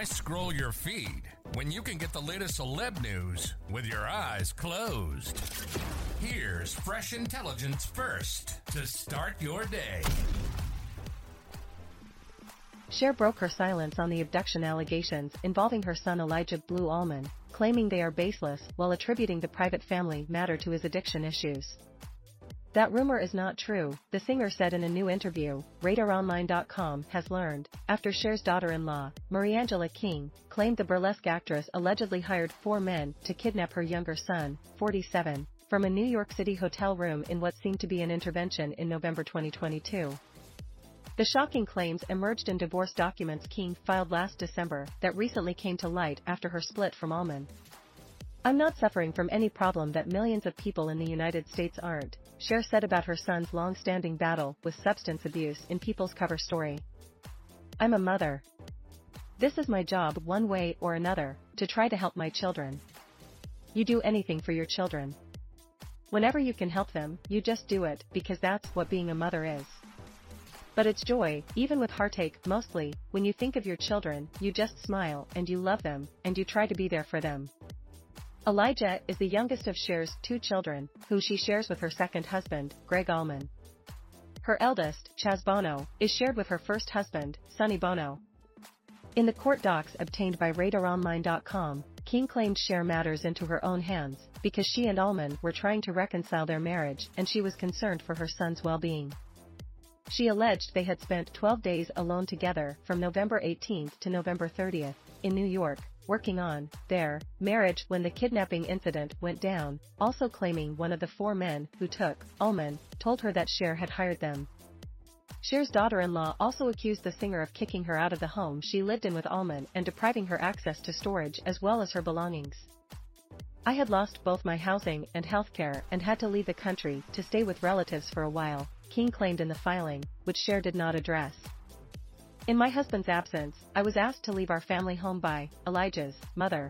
Why scroll your feed when you can get the latest celeb news with your eyes closed? Here's fresh intelligence first to start your day. Cher broke her silence on the abduction allegations involving her son Elijah Blue Allman, claiming they are baseless while attributing the private family matter to his addiction issues. That rumor is not true, the singer said in a new interview, RadarOnline.com has learned, after Cher's daughter-in-law, Mariangela King, claimed the burlesque actress allegedly hired four men to kidnap her younger son, 47, from a New York City hotel room in what seemed to be an intervention in November 2022. The shocking claims emerged in divorce documents King filed last December that recently came to light after her split from Allman. I'm not suffering from any problem that millions of people in the United States aren't, Cher said about her son's long-standing battle with substance abuse in People's cover story. I'm a mother. This is my job one way or another, to try to help my children. You do anything for your children. Whenever you can help them, you just do it, because that's what being a mother is. But it's joy, even with heartache, mostly, when you think of your children, you just smile, and you love them, and you try to be there for them. Elijah is the youngest of Cher's two children, who she shares with her second husband, Gregg Allman. Her eldest, Chaz Bono, is shared with her first husband, Sonny Bono. In the court docs obtained by RadarOnline.com, King claimed Cher matters into her own hands, because she and Allman were trying to reconcile their marriage and she was concerned for her son's well-being. She alleged they had spent 12 days alone together from November 18 to November 30 in New York, working on their marriage when the kidnapping incident went down, also claiming one of the four men who took Allman told her that Cher had hired them. Cher's daughter-in-law also accused the singer of kicking her out of the home she lived in with Allman and depriving her access to storage as well as her belongings. I had lost both my housing and healthcare and had to leave the country to stay with relatives for a while, King claimed in the filing, which Cher did not address. In my husband's absence, I was asked to leave our family home by Elijah's mother.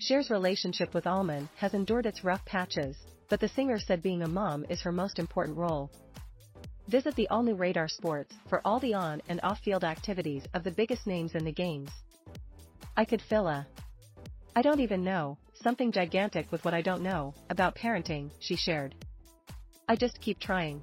Cher's relationship with Allman has endured its rough patches, but the singer said being a mom is her most important role. Visit the all-new Radar Sports for all the on and off-field activities of the biggest names in the games. I could fill a I don't even know, something gigantic with what I don't know about parenting, she shared. I just keep trying.